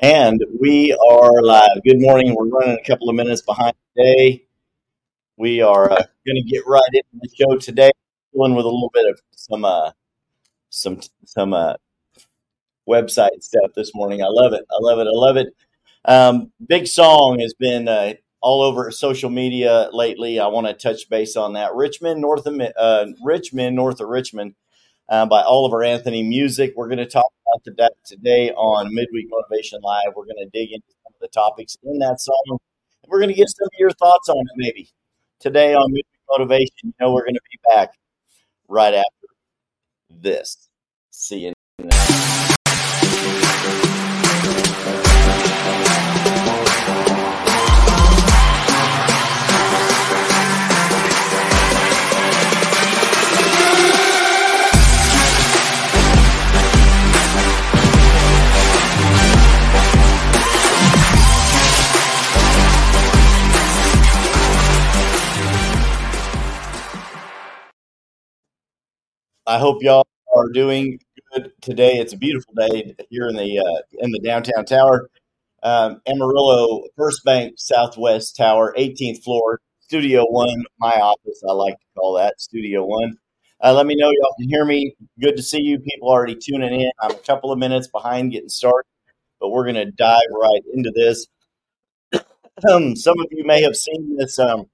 And we are live. Good morning. We're running a couple of minutes behind today. We are uh, going to get right into the show today. Dealing with a little bit of some uh, some some uh, website stuff this morning. I love it. I love it. I love it. Um, big song has been uh, all over social media lately. I want to touch base on that. Rich Men, north of uh, Rich Men, north of Richmond, uh, by Oliver Anthony Music. We're going to talk about that today on Midweek Motivation Live. We're going to dig into some of the topics in that song. We're going to get some of your thoughts on it, maybe today on Midweek Motivation. You know, we're going to be back right after this. See you. I hope y'all are doing good today. It's a beautiful day here in the uh, in the downtown tower, um, Amarillo First Bank Southwest Tower, 18th floor, Studio One, my office. I like to call that Studio One. Uh, let me know y'all can hear me. Good to see you. People already tuning in. I'm a couple of minutes behind getting started, but we're going to dive right into this. Um, some of you may have seen this. Um,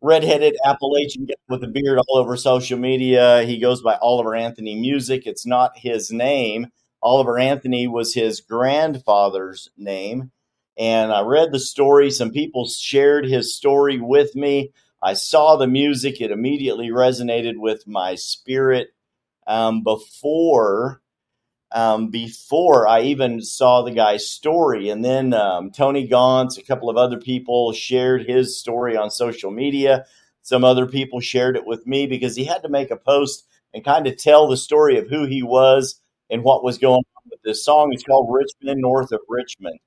redheaded Appalachian guy with a beard all over social media. He goes by Oliver Anthony Music. It's not his name. Oliver Anthony was his grandfather's name. And I read the story. Some people shared his story with me. I saw the music. It immediately resonated with my spirit. Um, before um, before I even saw the guy's story. And then um, Tony Gauntz, a couple of other people shared his story on social media. Some other people shared it with me because he had to make a post and kind of tell the story of who he was and what was going on with this song. It's called Rich Men, North of Richmond.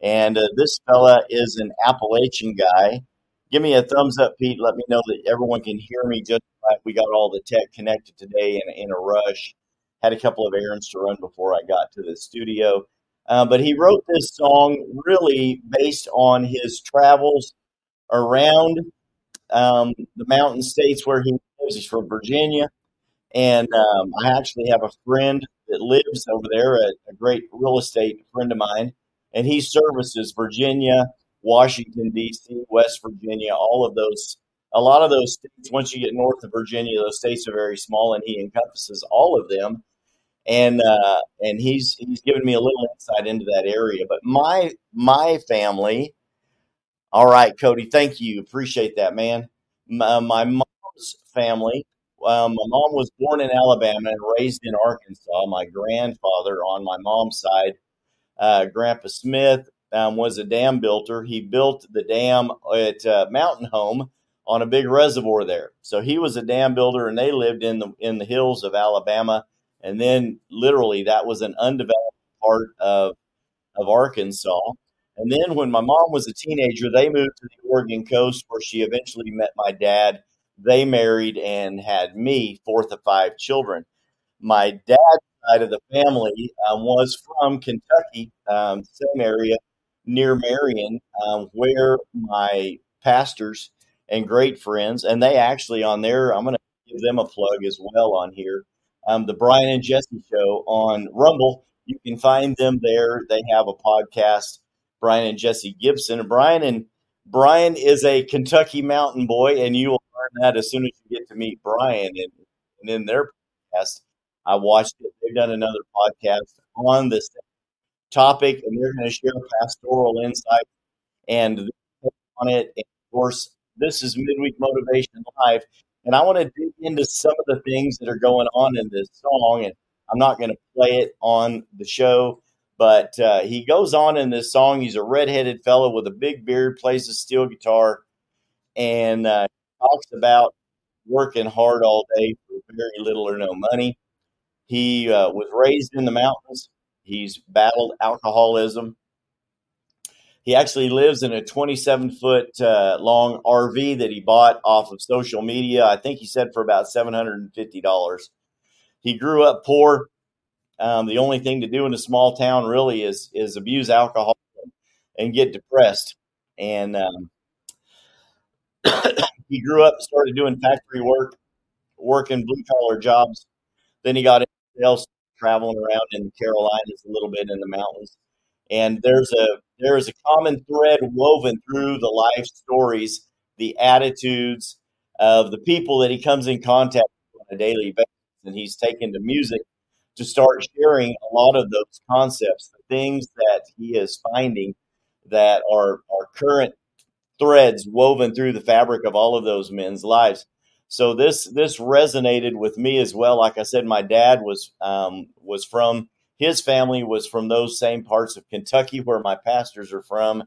And uh, this fella is an Appalachian guy. Give me a thumbs up, Pete. Let me know that everyone can hear me just right. We got all the tech connected today in, in a rush had a couple of errands to run before I got to the studio. Uh, but he wrote this song really based on his travels around um, the mountain states where he lives. He's from Virginia. And um, I actually have a friend that lives over there, a, a great real estate friend of mine. And he services Virginia, Washington, D.C., West Virginia, all of those a lot of those states, once you get north of Virginia, those states are very small, and he encompasses all of them. And uh, and he's he's given me a little insight into that area. But my my family, all right, Cody, thank you, appreciate that, man. My, my mom's family, um, my mom was born in Alabama and raised in Arkansas. My grandfather on my mom's side, uh, Grandpa Smith, um, was a dam builder. He built the dam at uh, Mountain Home on a big reservoir there. So he was a dam builder, and they lived in the in the hills of Alabama. And then, literally, that was an undeveloped part of of Arkansas. And then, when my mom was a teenager, they moved to the Oregon coast, where she eventually met my dad. They married and had me, fourth of five children. My dad's side of the family um, was from Kentucky, um, same area near Marion, um, where my pastors and great friends. And they actually on there, I'm going to give them a plug as well on here. Um, the Brian and Jesse show on Rumble. You can find them there. They have a podcast, Brian and Jesse Gibson. And Brian and Brian is a Kentucky mountain boy, and you will learn that as soon as you get to meet Brian. And, and in their podcast, I watched it. They've done another podcast on this topic, and they're going to share pastoral insight and on it. And of course, this is Midweek Motivation Live, and I want to dig into some of the things that are going on in this song. And I'm not going to play it on the show, but uh, he goes on in this song. He's a redheaded fellow with a big beard, plays a steel guitar, and uh, talks about working hard all day for very little or no money. He uh, was raised in the mountains. He's battled alcoholism. He actually lives in a 27 foot uh, long RV that he bought off of social media. I think he said for about $750. He grew up poor. Um, the only thing to do in a small town really is is abuse alcohol and get depressed. And um, he grew up, started doing factory work, working blue collar jobs. Then he got into sales, traveling around in the Carolinas a little bit in the mountains. And there's a there is a common thread woven through the life stories, the attitudes of the people that he comes in contact with on a daily basis. And he's taken to music to start sharing a lot of those concepts, the things that he is finding that are, are current threads woven through the fabric of all of those men's lives. So this this resonated with me as well. Like I said, my dad was um, was from his family was from those same parts of Kentucky where my pastors are from.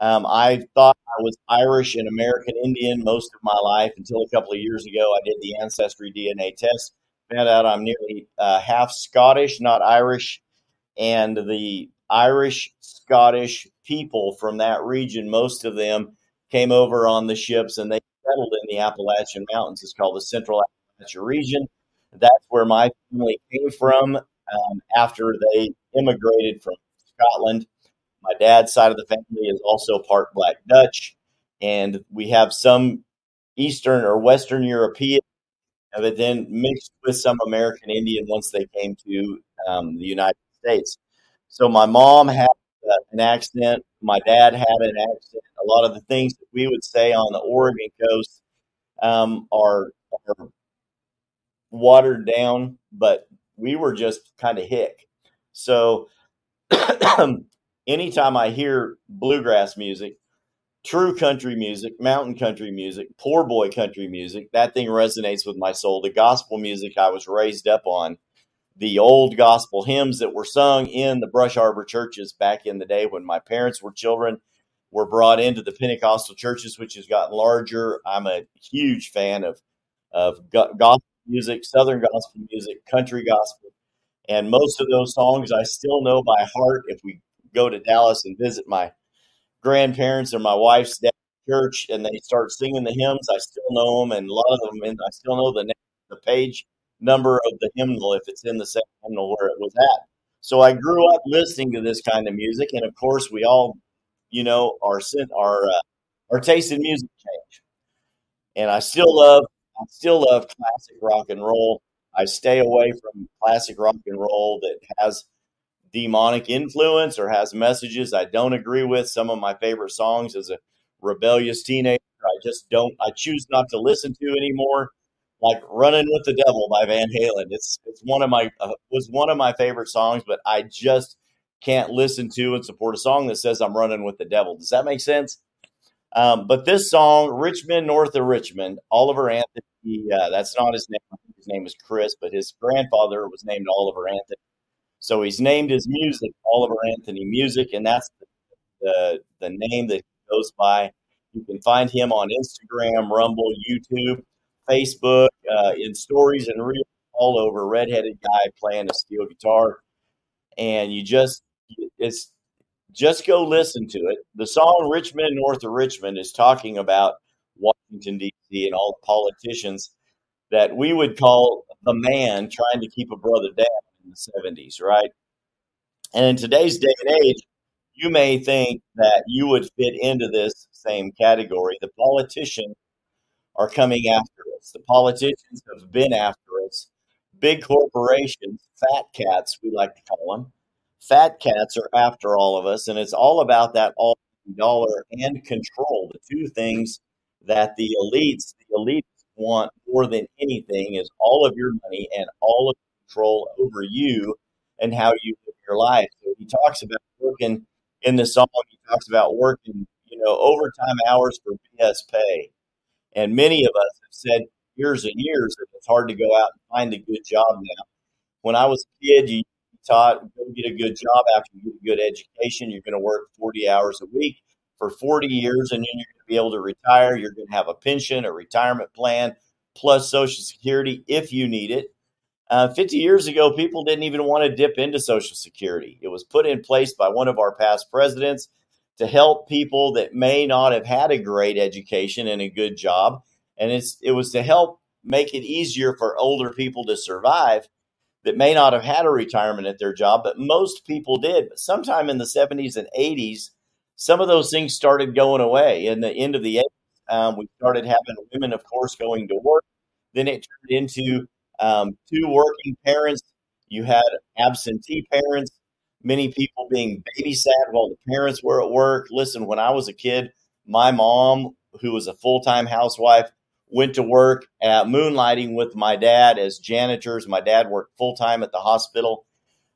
Um, I thought I was Irish and American Indian most of my life until a couple of years ago. I did the ancestry DNA test, found out I'm nearly uh, half Scottish, not Irish, and the Irish Scottish people from that region, most of them came over on the ships and they settled in the Appalachian Mountains. It's called the Central Appalachian region. That's where my family came from um, after they immigrated from Scotland. My dad's side of the family is also part Black Dutch, and we have some Eastern or Western European, but then mixed with some American Indian once they came to um, the United States. So my mom had uh, an accent. My dad had an accent. A lot of the things that we would say on the Oregon coast um, are, are watered down, but we were just kind of hick. So anytime I hear bluegrass music, true country music, mountain country music, poor boy country music, that thing resonates with my soul. The gospel music I was raised up on, the old gospel hymns that were sung in the Brush Arbor churches back in the day when my parents were children were brought into the Pentecostal churches, which has gotten larger. I'm a huge fan of of gospel music, Southern gospel music, country gospel. And most of those songs I still know by heart. If we go to Dallas and visit my grandparents or my wife's dad church and they start singing the hymns, I still know them. And of them, and I still know the, name, the page number of the hymnal if it's in the same hymnal where it was at. So I grew up listening to this kind of music. And of course, we all, you know, our, our, uh, our taste in music change. And I still love I still love classic rock and roll. I stay away from classic rock and roll that has demonic influence or has messages I don't agree with. Some of my favorite songs as a rebellious teenager, I just don't. I choose not to listen to anymore. Like "Running with the Devil" by Van Halen. It's it's one of my uh, was one of my favorite songs, but I just can't listen to and support a song that says I'm running with the devil. Does that make sense? Um, but this song, Rich Men, North of Richmond, Oliver Anthony, uh, that's not his name. His name is Chris, but his grandfather was named Oliver Anthony. So he's named his music Oliver Anthony Music, and that's the, the, the name that he goes by. You can find him on Instagram, Rumble, YouTube, Facebook, uh, in stories and reels all over. Redheaded guy playing a steel guitar, and you just it's just go listen to it. The song Rich Men North of Richmond is talking about Washington, D.C., and all the politicians that we would call the man trying to keep a brother down in the 70s, right? And in today's day and age, you may think that you would fit into this same category. The politicians are coming after us. The politicians have been after us. Big corporations, fat cats, we like to call them, fat cats are after all of us, and it's all about that all dollar and control. The two things that the elites, the elites want more than anything is all of your money and all of control over you and how you live your life. So he talks about working in the song. He talks about working, you know, overtime hours for BS pay. And many of us have said years and years that it's hard to go out and find a good job now. When I was a kid, you taught, go get a good job after you get a good education. You're going to work 40 hours a week for 40 years, and then you're going to be able to retire. You're going to have a pension, a retirement plan, plus Social Security if you need it. Uh, 50 years ago, people didn't even want to dip into Social Security. It was put in place by one of our past presidents to help people that may not have had a great education and a good job. And it's it was to help make it easier for older people to survive that may not have had a retirement at their job, but most people did. But sometime in the 70s and 80s, some of those things started going away. In the end of the 80s, um, we started having women, of course, going to work. Then it turned into um, two working parents. You had absentee parents, many people being babysat while the parents were at work. Listen, when I was a kid, my mom, who was a full time housewife, went to work at moonlighting with my dad as janitors. My dad worked full time at the hospital,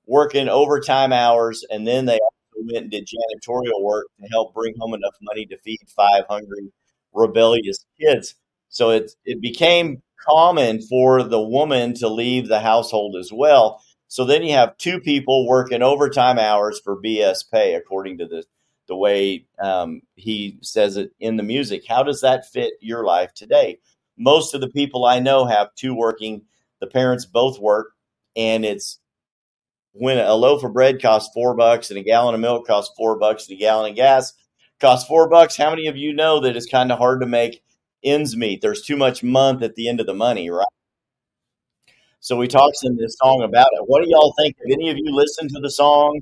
working overtime hours, and then they went and did janitorial work to help bring home enough money to feed five hungry, rebellious kids. So it it became common for the woman to leave the household as well. So then you have two people working overtime hours for BS pay, according to the the way um, he says it in the music. How does that fit your life today? Most of the people I know have two working. The parents both work, and it's when a loaf of bread costs four bucks and a gallon of milk costs four bucks and a gallon of gas costs four bucks. How many of you know that it's kind of hard to make ends meet? There's too much month at the end of the money, right? So he talks in this song about it. What do y'all think? Have any of you listened to the song?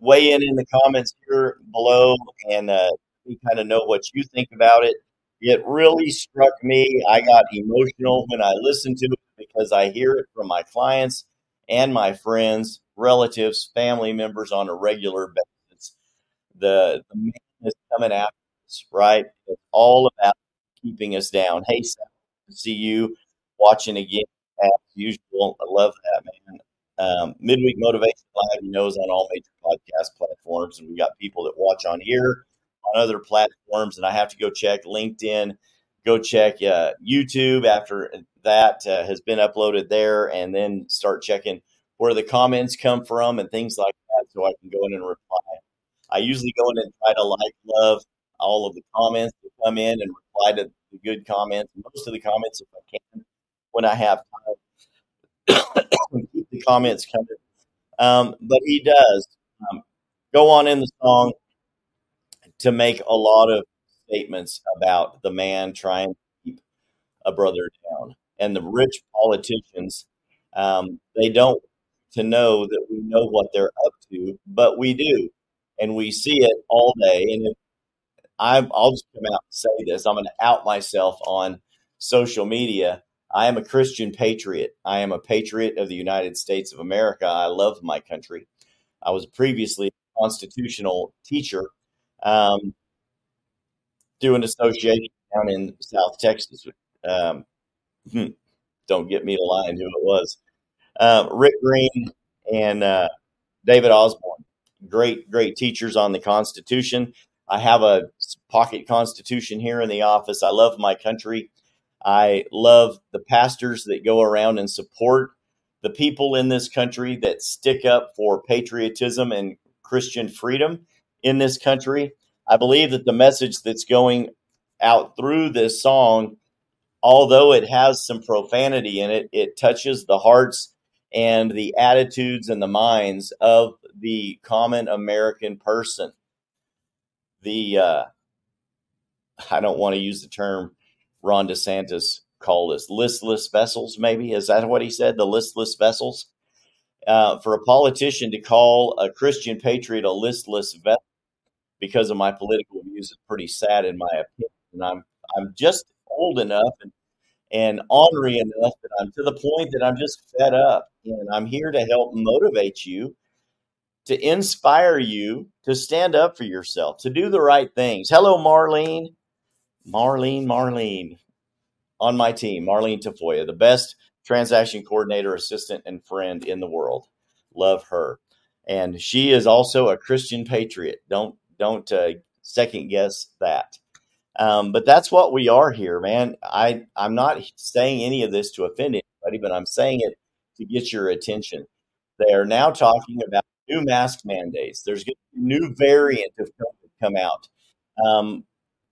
Weigh in in the comments here below and uh, we kind of know what you think about it. It really struck me. I got emotional when I listened to it because I hear it from my clients and my friends, relatives, family members on a regular basis. The, the man is coming after us, right? It's all about keeping us down. Hey, Seth, see you watching again as usual. I love that, man. Um, Midweek Motivation Live, you know, is on all major podcast platforms, and we got people that watch on here, on other platforms, and I have to go check LinkedIn, go check uh, YouTube after that uh, has been uploaded there, and then start checking where the comments come from and things like that, so I can go in and reply. I usually go in and try to like, love all of the comments that come in and reply to the good comments. Most of the comments, if I can, when I have comments coming. Um, but he does um, go on in the song to make a lot of statements about the man trying to keep a brother down. And the rich politicians, um, they don't to know that we know what they're up to, but we do. And we see it all day. And if I'm, I'll just come out and say this I'm going to out myself on social media. I am a Christian patriot. I am a patriot of the United States of America. I love my country. I was previously a constitutional teacher um, through an association down in South Texas. Um, hmm, don't get me to line who it was. Uh, Rick Green and uh, David Osborne, great, great teachers on the Constitution. I have a pocket Constitution here in the office. I love my country. I love the pastors that go around and support the people in this country that stick up for patriotism and Christian freedom in this country. I believe that the message that's going out through this song, although it has some profanity in it, it touches the hearts and the attitudes and the minds of the common American person. The, uh, I don't want to use the term Ron DeSantis called us listless vessels, maybe. Is that what he said? The listless vessels? Uh, for a politician to call a Christian patriot a listless vessel because of my political views is pretty sad in my opinion. And I'm I'm just old enough and and ornery enough that I'm to the point that I'm just fed up. And I'm here to help motivate you, to inspire you to stand up for yourself, to do the right things. Hello, Marlene. Marlene, Marlene on my team, Marlene Tafoya, the best transaction coordinator, assistant, and friend in the world. Love her. And she is also a Christian patriot. Don't don't uh, second guess that. Um, but that's what we are here, man. I I'm not saying any of this to offend anybody, but I'm saying it to get your attention. They are now talking about new mask mandates. There's a new variant of COVID come out. Um,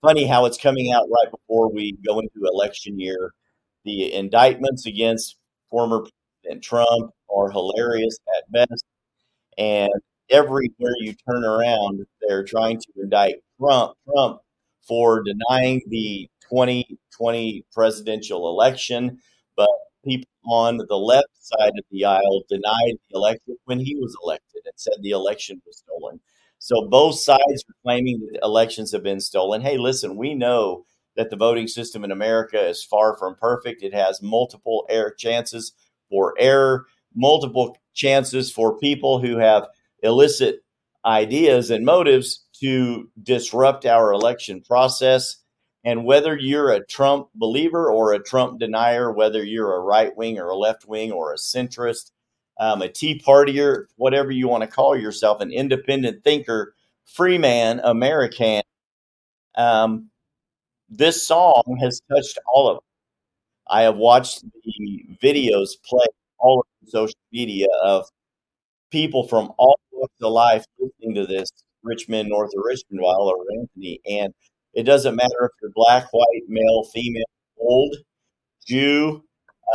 funny how it's coming out right before we go into election year. The indictments against former President Trump are hilarious at best. And everywhere you turn around, they're trying to indict Trump, Trump for denying the 2020 presidential election. But people on the left side of the aisle denied the election when he was elected and said the election was stolen. So both sides are claiming that elections have been stolen. Hey, listen, we know that the voting system in America is far from perfect. It has multiple error chances for error, multiple chances for people who have illicit ideas and motives to disrupt our election process. And whether you're a Trump believer or a Trump denier, whether you're a right wing or a left wing or a centrist, um, a Tea Partier, whatever you want to call yourself, an independent thinker, free man, American, um, this song has touched all of us. I have watched the videos play all over social media of people from all walks of life listening to this Rich Men, north of Richmond, Oliver Anthony. And it doesn't matter if you're black, white, male, female, old, Jew,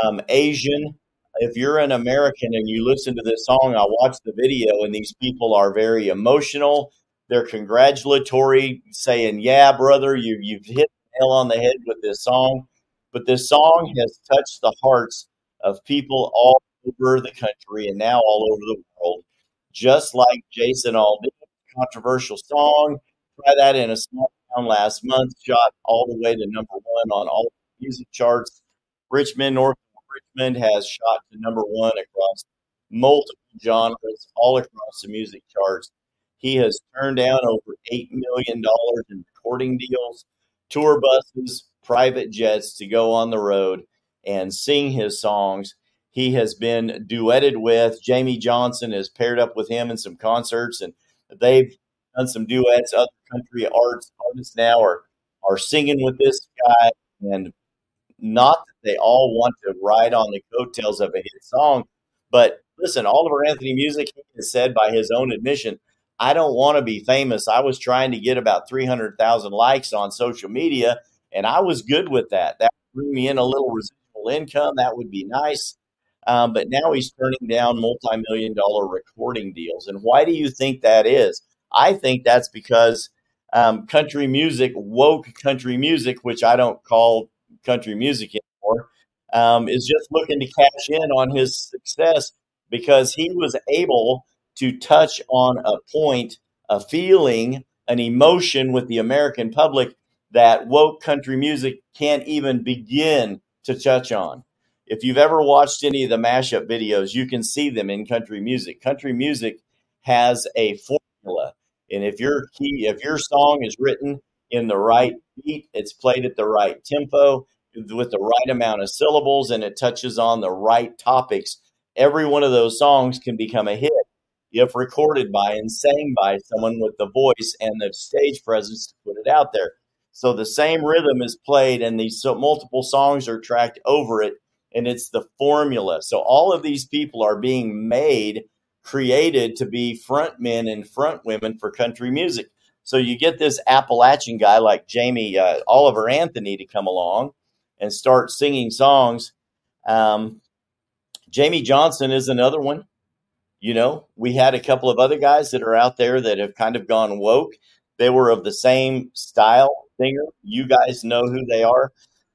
um, Asian. If you're an American and you listen to this song, I watched the video, and these people are very emotional. They're congratulatory, saying, "Yeah, brother, you you've hit the nail on the head with this song." But this song has touched the hearts of people all over the country and now all over the world, just like Jason Aldean, controversial song. Try that in a small town last month, shot all the way to number one on all music charts. Rich Men, North Richmond has shot to number one across multiple genres all across the music charts. He has turned down over $8 million in recording deals, tour buses, private jets to go on the road and sing his songs. He has been duetted with. Jamey Johnson has paired up with him in some concerts, and they've done some duets. Other country arts artists now are are singing with this guy, and not that they all want to ride on the coattails of a hit song, but listen, Oliver Anthony Music has said by his own admission, I don't want to be famous. I was trying to get about 300,000 likes on social media, and I was good with that. That would bring me in a little residual income. That would be nice. Um, but now he's turning down multi million dollar recording deals. And why do you think that is? I think that's because um, country music, woke country music, which I don't call country music anymore, um, is just looking to cash in on his success because he was able to touch on a point, a feeling, an emotion with the American public that woke country music can't even begin to touch on. If you've ever watched any of the mashup videos, you can see them in country music. Country music has a formula, and if your key, if your song is written in the right beat, it's played at the right tempo with the right amount of syllables, and it touches on the right topics. Every one of those songs can become a hit if recorded by and sang by someone with the voice and the stage presence to put it out there. So the same rhythm is played, and these multiple songs are tracked over it, and it's the formula. So all of these people are being made, created to be front men and front women for country music. So you get this Appalachian guy like Jamie uh, Oliver Anthony to come along and start singing songs. Um, Jamey Johnson is another one. You know, we had a couple of other guys that are out there that have kind of gone woke. They were of the same style singer. You guys know who they are.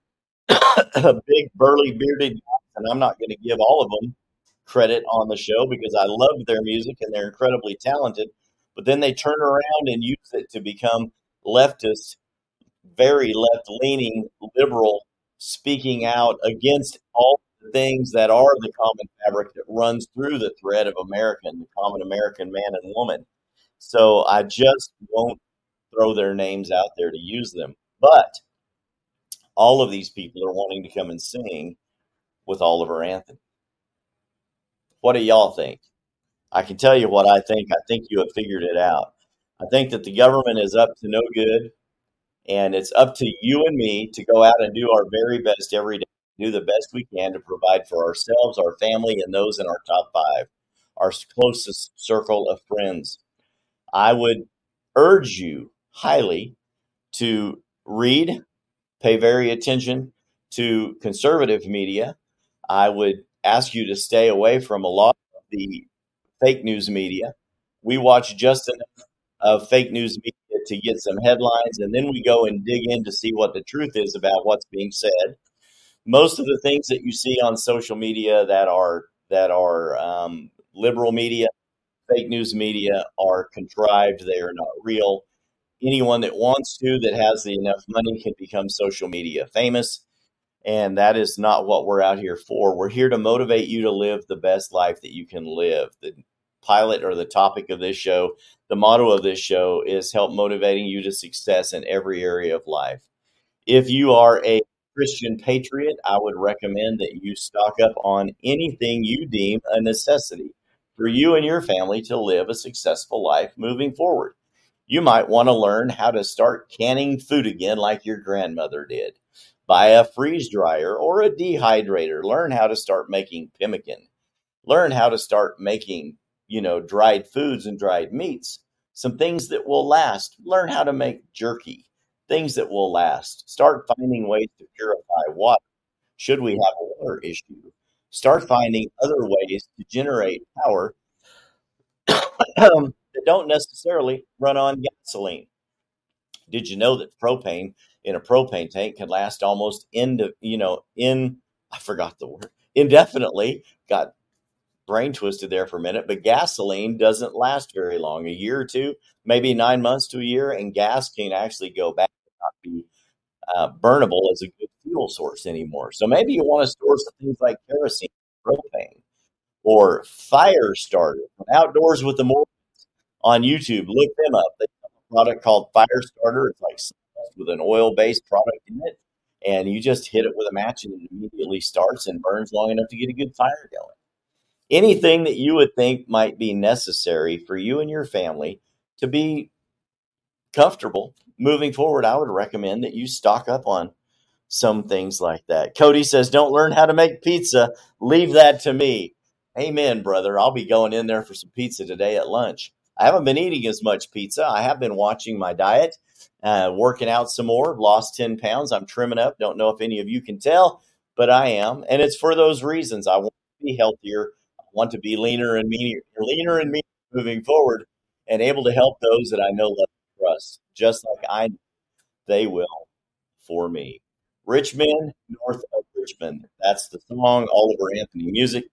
a big, burly, bearded, and I'm not going to give all of them credit on the show because I love their music and they're incredibly talented. But then they turn around and use it to become leftist, very left leaning, liberal, speaking out against all the things that are the common fabric that runs through the thread of American, the common American man and woman. So I just won't throw their names out there to use them. But all of these people are wanting to come and sing with Oliver Anthony. What do y'all think? I can tell you what I think. I think you have figured it out. I think that the government is up to no good, and it's up to you and me to go out and do our very best every day, do the best we can to provide for ourselves, our family, and those in our top five, our closest circle of friends. I would urge you highly to read, pay very attention to conservative media. I would ask you to stay away from a lot of the fake news media. We watch just enough of fake news media to get some headlines, and then we go and dig in to see what the truth is about what's being said. most of the things that you see on social media that are that are um, liberal media, fake news media are contrived. They are not real. Anyone that wants to, that has the enough money, can become social media famous. And that is not what we're out here for. We're here to motivate you to live the best life that you can live. The pilot or the topic of this show, the motto of this show is help motivating you to success in every area of life. If you are a Christian patriot, I would recommend that you stock up on anything you deem a necessity for you and your family to live a successful life moving forward. You might want to learn how to start canning food again like your grandmother did. Buy a freeze dryer or a dehydrator. Learn how to start making pemmican. Learn how to start making, you know, dried foods and dried meats. Some things that will last. Learn how to make jerky. Things that will last. Start finding ways to purify water. Should we have a water issue? Start finding other ways to generate power that don't necessarily run on gasoline. Did you know that propane in a propane tank can last almost into you know in I forgot the word indefinitely. Got brain twisted there for a minute, but gasoline doesn't last very long, a year or two, maybe nine months to a year, and gas can actually go back and not be uh, burnable as a good fuel source anymore. So maybe you want to store some things like kerosene, propane, or fire starter outdoors with the more on YouTube. Look them up. They have a product called Fire Starter. It's like with an oil based product in it. And you just hit it with a match and it immediately starts and burns long enough to get a good fire going. Anything that you would think might be necessary for you and your family to be comfortable moving forward, I would recommend that you stock up on some things like that. Cody says, Don't learn how to make pizza. Leave that to me. Amen, brother. I'll be going in there for some pizza today at lunch. I haven't been eating as much pizza. I have been watching my diet uh, working out some more, lost 10 pounds. I'm trimming up. Don't know if any of you can tell, but I am. And it's for those reasons. I want to be healthier. Want to be leaner and meaner, leaner and meaner moving forward and able to help those that I know love and trust, just like I they will for me. Rich Men, North of Richmond. That's the song, Oliver Anthony music.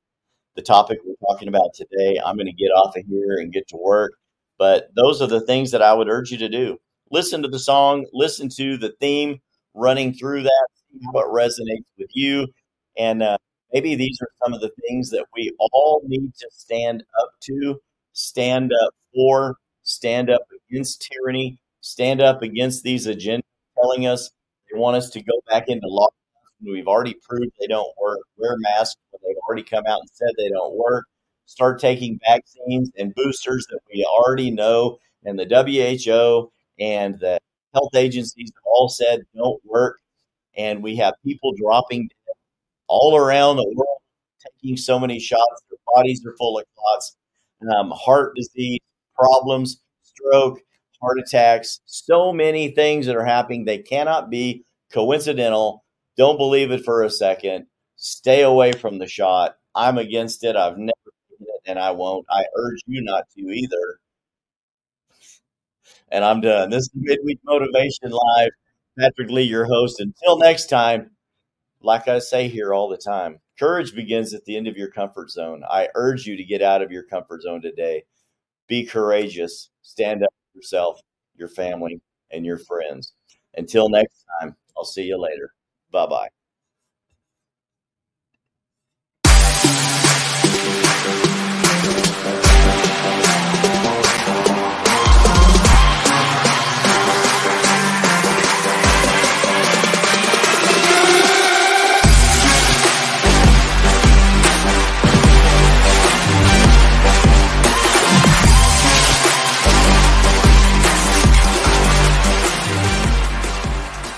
The topic we're talking about today. I'm going to get off of here and get to work. But those are the things that I would urge you to do listen to the song, listen to the theme running through that, see how it resonates with you. And uh, maybe these are some of the things that we all need to stand up to, stand up for, stand up against tyranny, stand up against these agendas telling us they want us to go back into lockdown. We've already proved they don't work. Wear masks they've already come out and said they don't work. Start taking vaccines and boosters that we already know and the WHO and the health agencies all said don't work. And we have people dropping all around the world taking so many shots. Their bodies are full of clots, um, heart disease, problems, stroke, heart attacks, so many things that are happening. They cannot be coincidental. Don't believe it for a second. Stay away from the shot. I'm against it. I've never taken it and I won't. I urge you not to either and I'm done. This is Midweek Motivation Live. Patrick Lee, your host. Until next time, like I say here all the time, courage begins at the end of your comfort zone. I urge you to get out of your comfort zone today. Be courageous. Stand up for yourself, your family, and your friends. Until next time, I'll see you later. Bye bye.